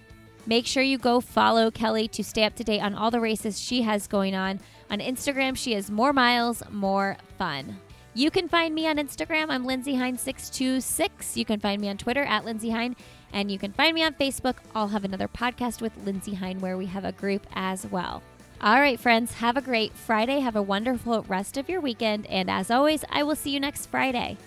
Make sure you go follow Kelly to stay up to date on all the races she has going on. On Instagram, she is More Miles, More Fun. You can find me on Instagram. I'm Lindsey Hein626. You can find me on Twitter at Lindsey Hein. And you can find me on Facebook. I'll have another podcast with Lindsey Hein where we have a group as well. All right, friends, have a great Friday. Have a wonderful rest of your weekend. And as always, I will see you next Friday.